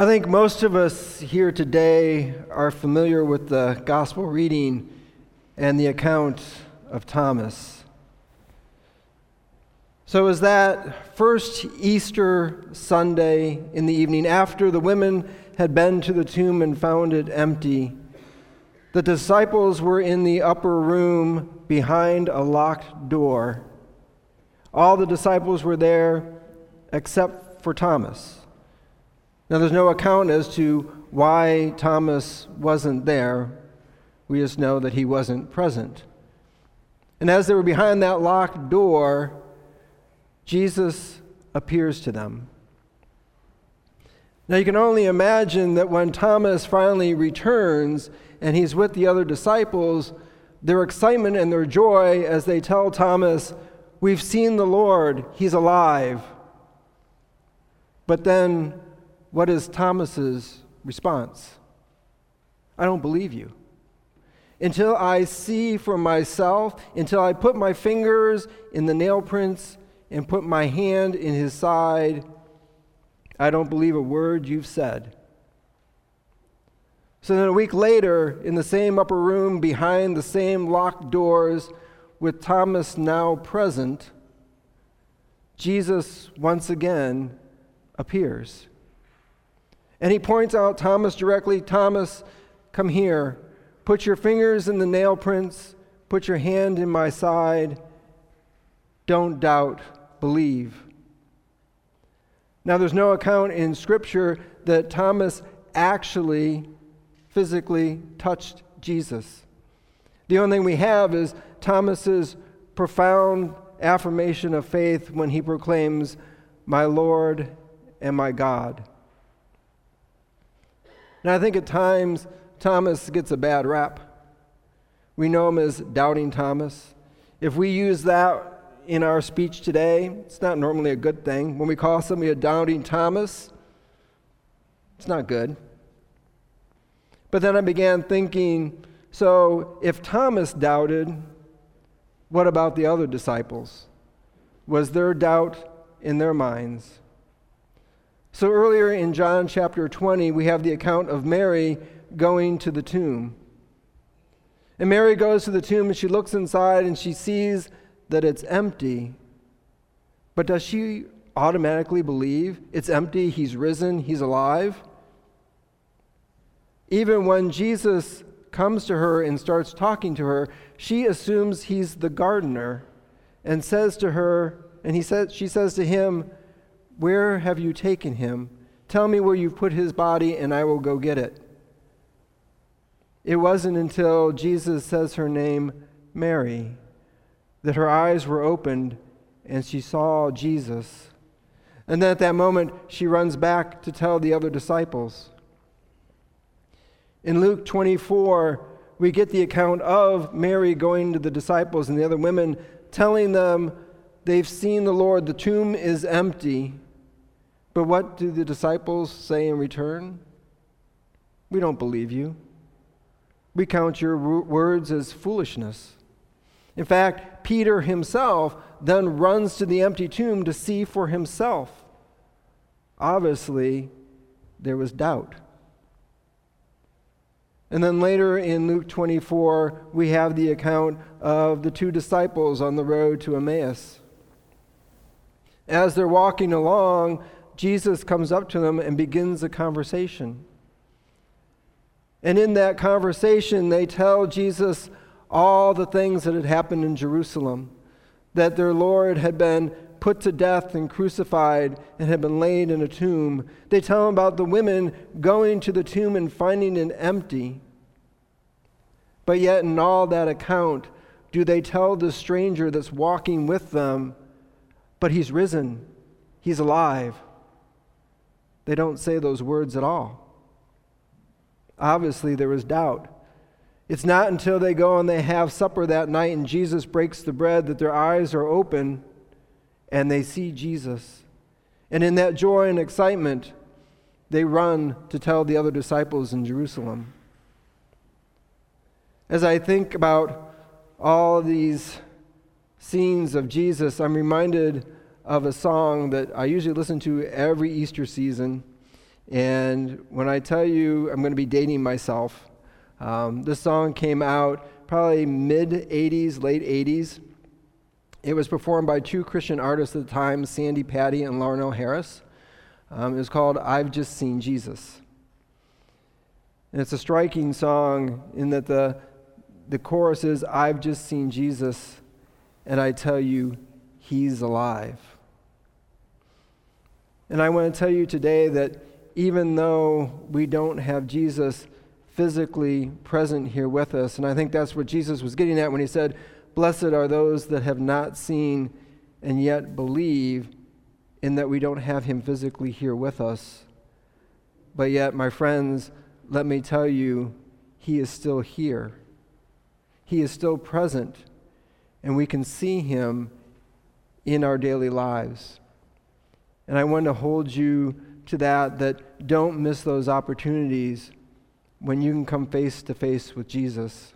I think most of us here today are familiar with the gospel reading and the account of Thomas. So, it was that first Easter Sunday in the evening, after the women had been to the tomb and found it empty, the disciples were in the upper room behind a locked door. All the disciples were there except for Thomas. Now, there's no account as to why Thomas wasn't there. We just know that he wasn't present. And as they were behind that locked door, Jesus appears to them. Now, you can only imagine that when Thomas finally returns and he's with the other disciples, their excitement and their joy as they tell Thomas, We've seen the Lord, he's alive. But then what is Thomas's response? I don't believe you. Until I see for myself, until I put my fingers in the nail prints and put my hand in his side, I don't believe a word you've said. So then a week later, in the same upper room, behind the same locked doors, with Thomas now present, Jesus once again appears. And he points out Thomas directly Thomas, come here. Put your fingers in the nail prints. Put your hand in my side. Don't doubt, believe. Now, there's no account in Scripture that Thomas actually physically touched Jesus. The only thing we have is Thomas's profound affirmation of faith when he proclaims, My Lord and my God. And I think at times Thomas gets a bad rap. We know him as Doubting Thomas. If we use that in our speech today, it's not normally a good thing. When we call somebody a Doubting Thomas, it's not good. But then I began thinking so if Thomas doubted, what about the other disciples? Was there doubt in their minds? So earlier in John chapter 20, we have the account of Mary going to the tomb. And Mary goes to the tomb and she looks inside and she sees that it's empty. But does she automatically believe it's empty, he's risen, he's alive? Even when Jesus comes to her and starts talking to her, she assumes he's the gardener and says to her, and he says, she says to him, where have you taken him? Tell me where you've put his body, and I will go get it. It wasn't until Jesus says her name, Mary, that her eyes were opened and she saw Jesus. And then at that moment, she runs back to tell the other disciples. In Luke 24, we get the account of Mary going to the disciples and the other women, telling them they've seen the Lord, the tomb is empty. But what do the disciples say in return? We don't believe you. We count your words as foolishness. In fact, Peter himself then runs to the empty tomb to see for himself. Obviously, there was doubt. And then later in Luke 24, we have the account of the two disciples on the road to Emmaus. As they're walking along, Jesus comes up to them and begins a conversation. And in that conversation, they tell Jesus all the things that had happened in Jerusalem that their Lord had been put to death and crucified and had been laid in a tomb. They tell him about the women going to the tomb and finding it empty. But yet, in all that account, do they tell the stranger that's walking with them, but he's risen, he's alive? They don't say those words at all. Obviously, there was doubt. It's not until they go and they have supper that night and Jesus breaks the bread that their eyes are open and they see Jesus. And in that joy and excitement, they run to tell the other disciples in Jerusalem. As I think about all these scenes of Jesus, I'm reminded of a song that I usually listen to every Easter season. And when I tell you I'm going to be dating myself, um, this song came out probably mid 80s, late 80s. It was performed by two Christian artists at the time, Sandi Patty and Larnelle Harris. Um, it was called I've Just Seen Jesus. And it's a striking song in that the, the chorus is I've just seen Jesus, and I tell you, he's alive. And I want to tell you today that even though we don't have Jesus physically present here with us, and I think that's what Jesus was getting at when he said, Blessed are those that have not seen and yet believe, in that we don't have him physically here with us. But yet, my friends, let me tell you, he is still here. He is still present, and we can see him in our daily lives. And I want to hold you to that, that don't miss those opportunities when you can come face to face with Jesus.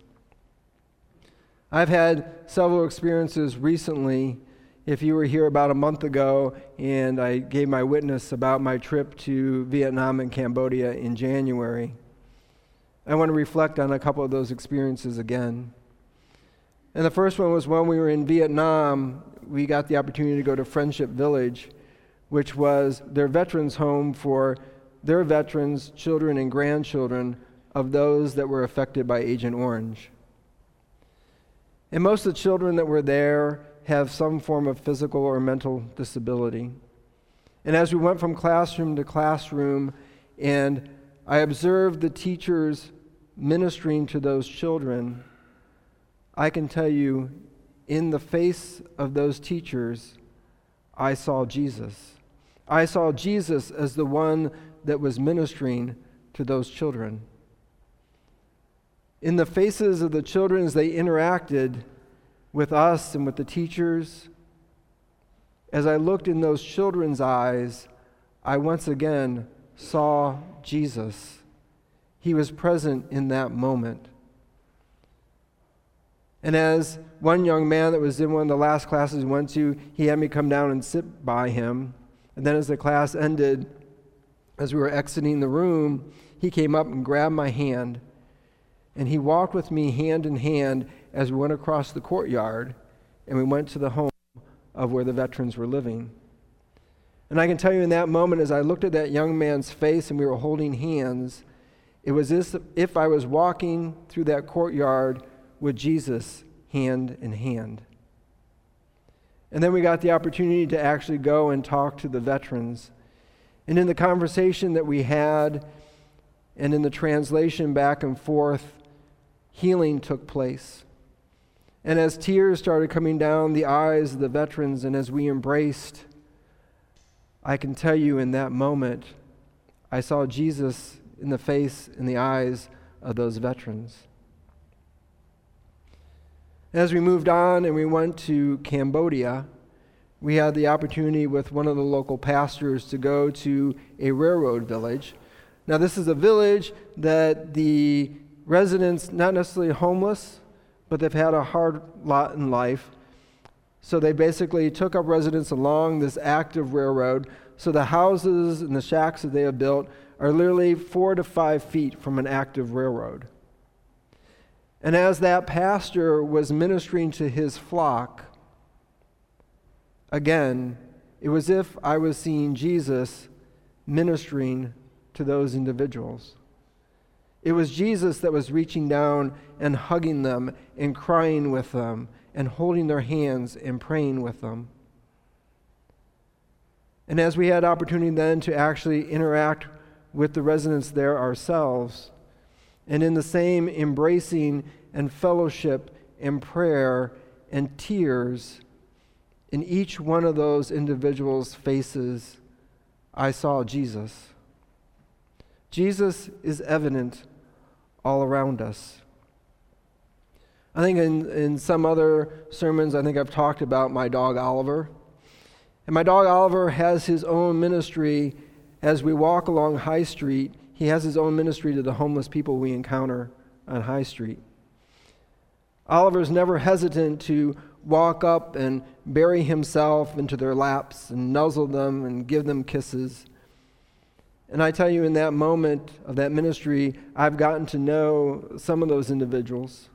I've had several experiences recently. If you were here about a month ago and I gave my witness about my trip to Vietnam and Cambodia in January, I want to reflect on a couple of those experiences again. And the first one was when we were in Vietnam, we got the opportunity to go to Friendship Village, which was their veterans' home for their veterans, children, and grandchildren of those that were affected by Agent Orange. And most of the children that were there have some form of physical or mental disability. And as we went from classroom to classroom, and I observed the teachers ministering to those children, I can tell you, in the face of those teachers, I saw Jesus. I saw Jesus as the one that was ministering to those children in the faces of the children as they interacted with us and with the teachers, as I looked in those children's eyes, I once again saw Jesus. He was present in that moment. And as one young man that was in one of the last classes we went to, he had me come down and sit by him. And then as the class ended, as we were exiting the room, he came up and grabbed my hand and he walked with me hand in hand as we went across the courtyard and we went to the home of where the veterans were living. And I can tell you in that moment, as I looked at that young man's face and we were holding hands, it was as if I was walking through that courtyard with Jesus hand in hand. And then we got the opportunity to actually go and talk to the veterans. And in the conversation that we had, and in the translation back and forth, healing took place. And as tears started coming down the eyes of the veterans, and as we embraced, I can tell you in that moment, I saw Jesus in the face, in the eyes of those veterans. As we moved on and we went to Cambodia, we had the opportunity with one of the local pastors to go to a railroad village. Now, this is a village that the residents, not necessarily homeless, but they've had a hard lot in life. So they basically took up residence along this active railroad. So the houses and the shacks that they have built are literally four to five feet from an active railroad. And as that pastor was ministering to his flock, again, it was if I was seeing Jesus ministering to those individuals. It was Jesus that was reaching down and hugging them and crying with them and holding their hands and praying with them. And as we had opportunity then to actually interact with the residents there ourselves, and in the same embracing and fellowship and prayer and tears, in each one of those individuals' faces, I saw Jesus. Jesus is evident all around us. I think in, in some other sermons, I think I've talked about my dog Oliver. And my dog Oliver has his own ministry as we walk along High Street. He has his own ministry to the homeless people we encounter on High Street. Oliver's never hesitant to walk up and bury himself into their laps and nuzzle them and give them kisses. And I tell you, in that moment of that ministry, I've gotten to know some of those individuals.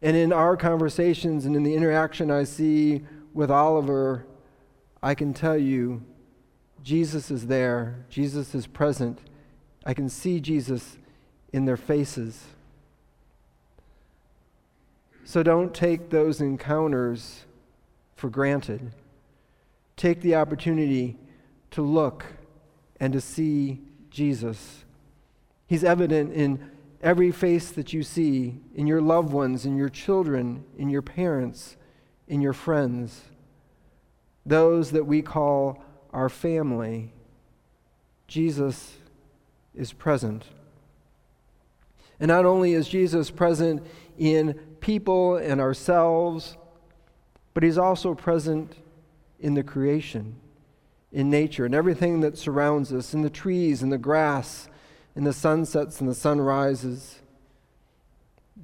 And in our conversations and in the interaction I see with Oliver, I can tell you Jesus is there, Jesus is present. I can see Jesus in their faces. So don't take those encounters for granted. Take the opportunity to look and to see Jesus. He's evident in every face that you see, in your loved ones, in your children, in your parents, in your friends, those that we call our family. Jesus is present. And not only is Jesus present in people and ourselves, but he's also present in the creation in nature and everything that surrounds us, in the trees, in the grass, in the sunsets and the sunrises.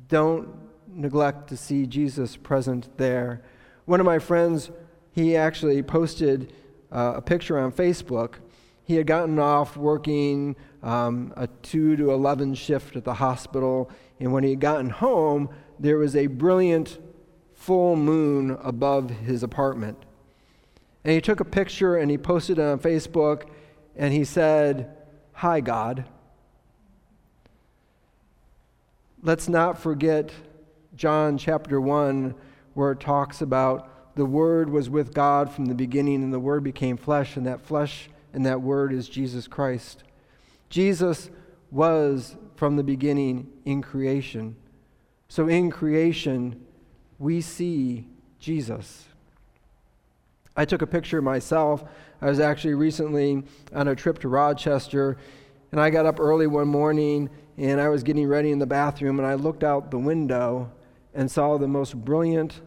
Don't neglect to see Jesus present there. One of my friends, he actually posted uh, a picture on Facebook. He had gotten off working um, a 2 to 11 shift at the hospital, and when he had gotten home, there was a brilliant full moon above his apartment. And he took a picture and he posted it on Facebook and he said, Hi, God. Let's not forget John chapter 1, where it talks about the Word was with God from the beginning, and the Word became flesh, and that flesh and that Word is Jesus Christ. Jesus was from the beginning in creation. So in creation, we see Jesus. I took a picture myself. I was actually recently on a trip to Rochester, and I got up early one morning and I was getting ready in the bathroom, and I looked out the window and saw the most brilliant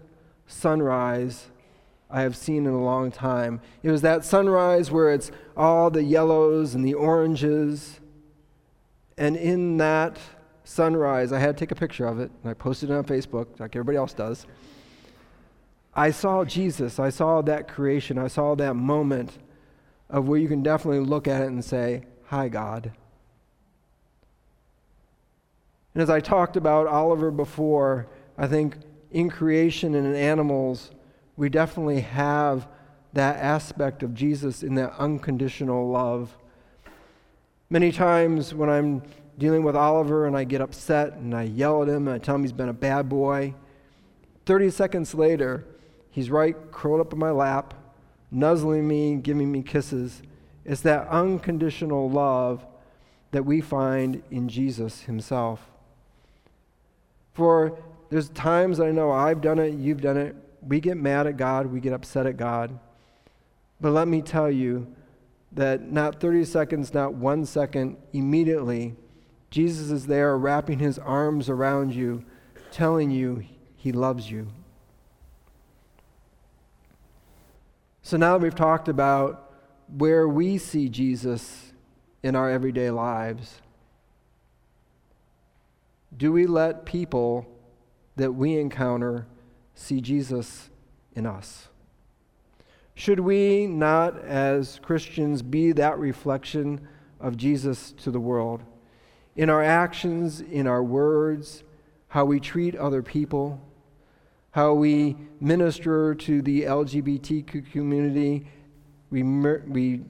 sunrise I have seen in a long time. It was that sunrise where it's all the yellows and the oranges. And in that sunrise, I had to take a picture of it, and I posted it on Facebook, like everybody else does. I saw Jesus. I saw that creation. I saw that moment of where you can definitely look at it and say, Hi, God. And as I talked about Oliver before, I think in creation and in animals, we definitely have that aspect of Jesus in that unconditional love. Many times when I'm dealing with Oliver and I get upset and I yell at him and I tell him he's been a bad boy, 30 seconds later, He's right curled up in my lap, nuzzling me, giving me kisses. It's that unconditional love that we find in Jesus himself. For there's times I know I've done it, you've done it. We get mad at God, we get upset at God. But let me tell you that not 30 seconds, not one second, immediately, Jesus is there wrapping his arms around you, telling you he loves you. So now that we've talked about where we see Jesus in our everyday lives, do we let people that we encounter see Jesus in us? Should we not, as Christians, be that reflection of Jesus to the world? In our actions, in our words, how we treat other people, how we minister to the LGBTQ community, we, we,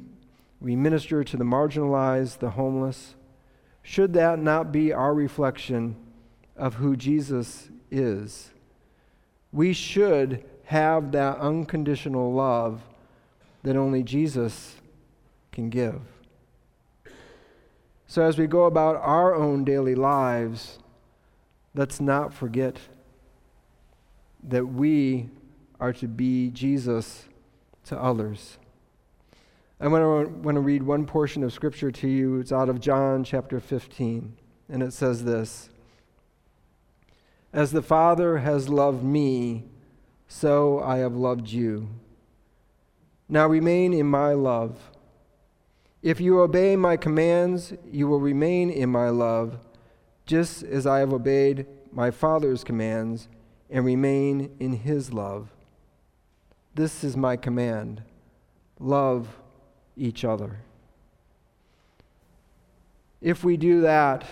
we minister to the marginalized, the homeless. Should that not be our reflection of who Jesus is? We should have that unconditional love that only Jesus can give. So, as we go about our own daily lives, let's not forget that we are to be Jesus to others. I want to read one portion of Scripture to you. It's out of John chapter 15, and it says this As the Father has loved me, so I have loved you. Now remain in my love. If you obey my commands, you will remain in my love, just as I have obeyed my Father's commands and remain in his love. This is my command love each other. If we do that,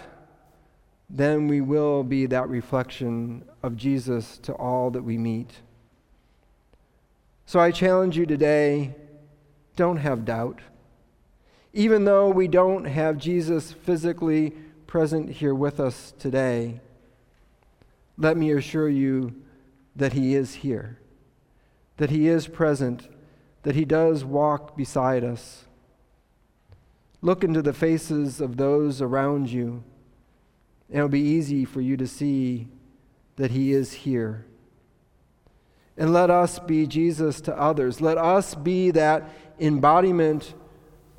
then we will be that reflection of Jesus to all that we meet. So I challenge you today don't have doubt. Even though we don't have Jesus physically present here with us today, let me assure you that He is here, that He is present, that He does walk beside us. Look into the faces of those around you, and it'll be easy for you to see that He is here. And let us be Jesus to others. Let us be that embodiment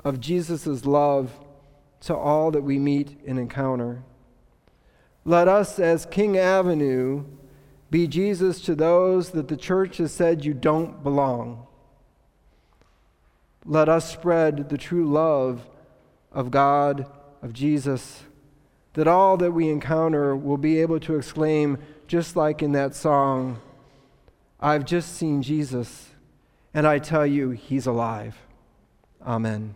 of Jesus' love to all that we meet and encounter. Let us, as King Avenue, be Jesus to those that the church has said you don't belong. Let us spread the true love of God, of Jesus, that all that we encounter will be able to exclaim, just like in that song, I've just seen Jesus, and I tell you, he's alive. Amen.